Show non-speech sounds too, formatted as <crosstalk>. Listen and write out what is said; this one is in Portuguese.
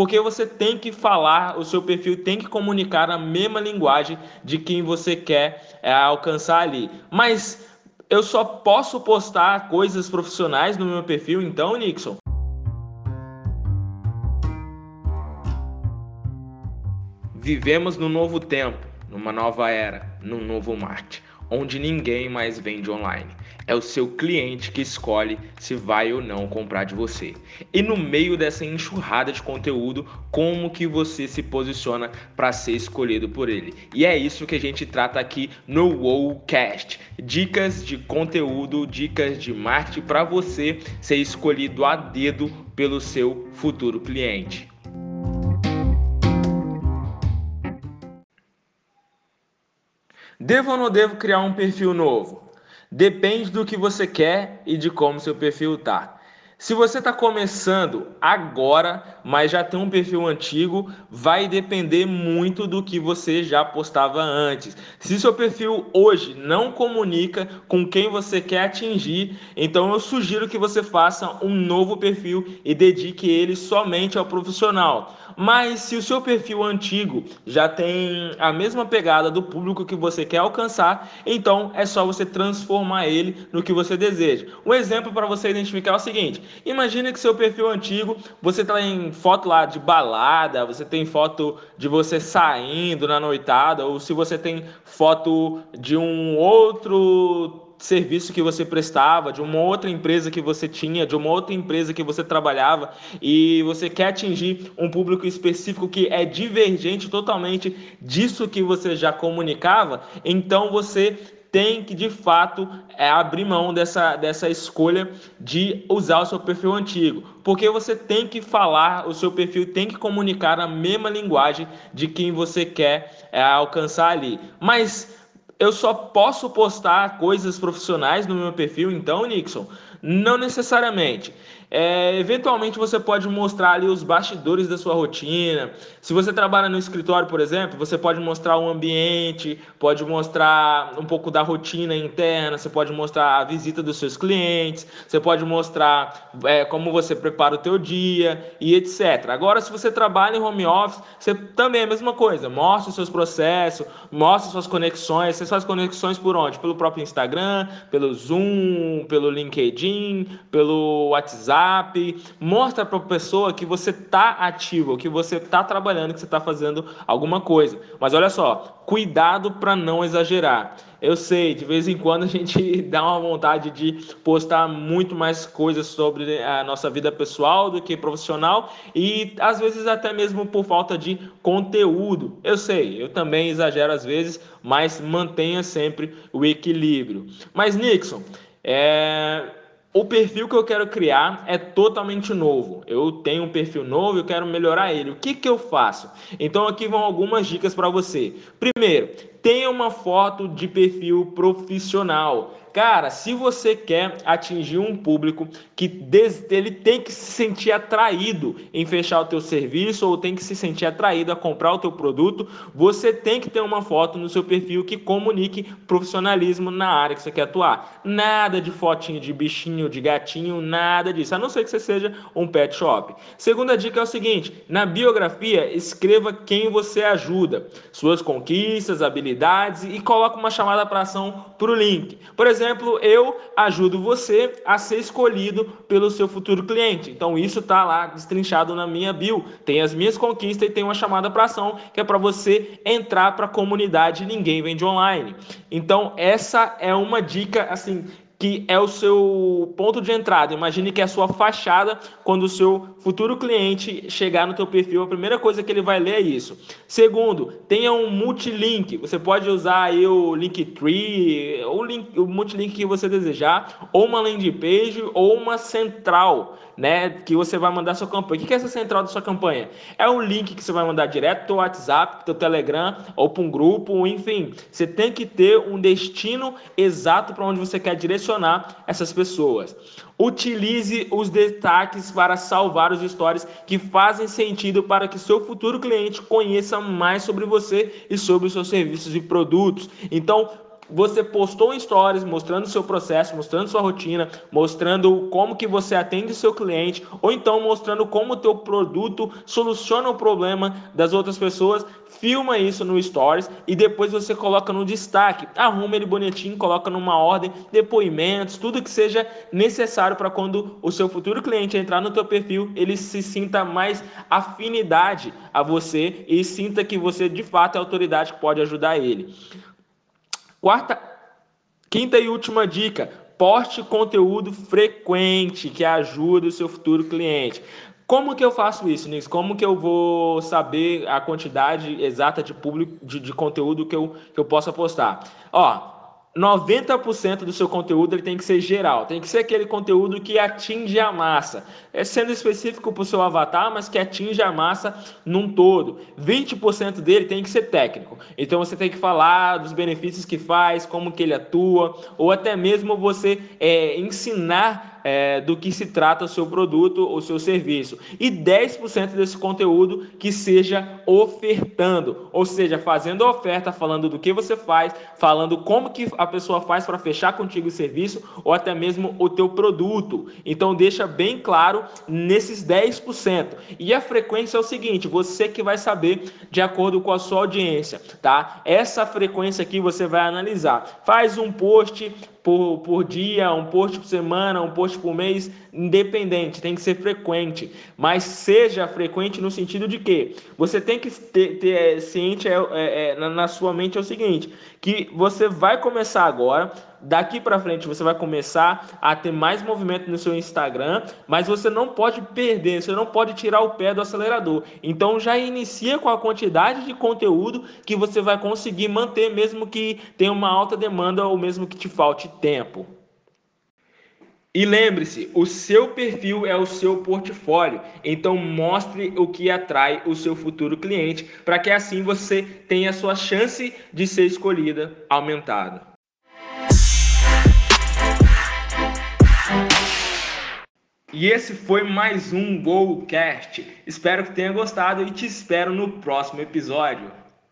porque você tem que falar, o seu perfil tem que comunicar a mesma linguagem de quem você quer é, alcançar ali. Mas eu só posso postar coisas profissionais no meu perfil, então, Nixon? Vivemos num novo tempo, numa nova era, num novo marketing onde ninguém mais vende online. É o seu cliente que escolhe se vai ou não comprar de você. E no meio dessa enxurrada de conteúdo, como que você se posiciona para ser escolhido por ele? E é isso que a gente trata aqui no Wowcast. Dicas de conteúdo, dicas de marketing para você ser escolhido a dedo pelo seu futuro cliente. Devo ou não devo criar um perfil novo? Depende do que você quer e de como seu perfil está. Se você está começando agora, mas já tem um perfil antigo, vai depender muito do que você já postava antes. Se seu perfil hoje não comunica com quem você quer atingir, então eu sugiro que você faça um novo perfil e dedique ele somente ao profissional. Mas se o seu perfil antigo já tem a mesma pegada do público que você quer alcançar, então é só você transformar ele no que você deseja. Um exemplo para você identificar é o seguinte: Imagine que seu perfil antigo, você tá em foto lá de balada, você tem foto de você saindo na noitada, ou se você tem foto de um outro serviço que você prestava, de uma outra empresa que você tinha, de uma outra empresa que você trabalhava e você quer atingir um público específico que é divergente totalmente disso que você já comunicava, então você tem que de fato é, abrir mão dessa, dessa escolha de usar o seu perfil antigo, porque você tem que falar, o seu perfil tem que comunicar a mesma linguagem de quem você quer é, alcançar ali. Mas eu só posso postar coisas profissionais no meu perfil, então, Nixon? Não necessariamente. É, eventualmente você pode mostrar ali os bastidores da sua rotina. Se você trabalha no escritório, por exemplo, você pode mostrar o ambiente, pode mostrar um pouco da rotina interna, você pode mostrar a visita dos seus clientes, você pode mostrar é, como você prepara o teu dia e etc. Agora, se você trabalha em home office, você também é a mesma coisa. Mostra os seus processos, mostra suas conexões. Você faz conexões por onde? Pelo próprio Instagram, pelo Zoom, pelo LinkedIn, pelo WhatsApp WhatsApp, mostra para a pessoa que você está ativo, que você está trabalhando, que você está fazendo alguma coisa. Mas olha só, cuidado para não exagerar. Eu sei, de vez em quando a gente <laughs> dá uma vontade de postar muito mais coisas sobre a nossa vida pessoal do que profissional e às vezes até mesmo por falta de conteúdo. Eu sei, eu também exagero às vezes, mas mantenha sempre o equilíbrio. Mas Nixon, é, o perfil que eu quero criar é totalmente novo. Eu tenho um perfil novo e eu quero melhorar ele. O que, que eu faço? Então aqui vão algumas dicas para você. Primeiro, tenha uma foto de perfil profissional. Cara, se você quer atingir um público que ele tem que se sentir atraído em fechar o teu serviço ou tem que se sentir atraído a comprar o teu produto, você tem que ter uma foto no seu perfil que comunique profissionalismo na área que você quer atuar. Nada de fotinho de bichinho, de gatinho, nada disso, a não ser que você seja um pet shop. Segunda dica é o seguinte: na biografia, escreva quem você ajuda, suas conquistas, habilidades e coloque uma chamada para ação para o link. Por exemplo, exemplo, eu ajudo você a ser escolhido pelo seu futuro cliente. Então isso está lá destrinchado na minha bio. Tem as minhas conquistas e tem uma chamada para ação que é para você entrar para a comunidade Ninguém Vende Online. Então essa é uma dica assim que é o seu ponto de entrada. Imagine que é a sua fachada quando o seu futuro cliente chegar no teu perfil, a primeira coisa que ele vai ler é isso. Segundo, tenha um multilink. Você pode usar aí o Linktree, ou link, o multilink que você desejar, ou uma landing page, ou uma central né, que você vai mandar sua campanha. O que é essa central da sua campanha? É um link que você vai mandar direto para o WhatsApp, para o Telegram ou para um grupo, enfim. Você tem que ter um destino exato para onde você quer direcionar essas pessoas. Utilize os destaques para salvar os stories que fazem sentido para que seu futuro cliente conheça mais sobre você e sobre os seus serviços e produtos. Então, você postou stories mostrando o seu processo, mostrando sua rotina, mostrando como que você atende o seu cliente, ou então mostrando como o teu produto soluciona o problema das outras pessoas, filma isso no stories e depois você coloca no destaque, arruma ele bonitinho, coloca numa ordem, depoimentos, tudo que seja necessário para quando o seu futuro cliente entrar no teu perfil, ele se sinta mais afinidade a você e sinta que você de fato é a autoridade que pode ajudar ele. Quarta, quinta e última dica: poste conteúdo frequente que ajude o seu futuro cliente. Como que eu faço isso, Nix? Como que eu vou saber a quantidade exata de público de, de conteúdo que eu, que eu possa postar? Ó, 90% do seu conteúdo ele tem que ser geral, tem que ser aquele conteúdo que atinge a massa, é sendo específico para o seu avatar, mas que atinge a massa num todo. 20% dele tem que ser técnico, então você tem que falar dos benefícios que faz, como que ele atua, ou até mesmo você é, ensinar é, do que se trata o seu produto ou seu serviço. E 10% desse conteúdo que seja ofertando, ou seja, fazendo a oferta, falando do que você faz, falando como que a pessoa faz para fechar contigo o serviço ou até mesmo o teu produto. Então deixa bem claro nesses 10%. E a frequência é o seguinte, você que vai saber de acordo com a sua audiência, tá? Essa frequência aqui você vai analisar. Faz um post por, por dia, um post por semana, um post por mês, independente, tem que ser frequente. Mas seja frequente no sentido de que você tem que ter, ter é, ciente é, é, é, na, sua mente é o seguinte, que você vai começar agora, daqui para frente você vai começar a ter mais movimento no seu Instagram, mas você não pode perder, você não pode tirar o pé do acelerador. Então já inicia com a quantidade de conteúdo que você vai conseguir manter, mesmo que tenha uma alta demanda ou mesmo que te falte tempo. E lembre-se, o seu perfil é o seu portfólio, então mostre o que atrai o seu futuro cliente, para que assim você tenha a sua chance de ser escolhida aumentada. E esse foi mais um GoCast. Espero que tenha gostado e te espero no próximo episódio.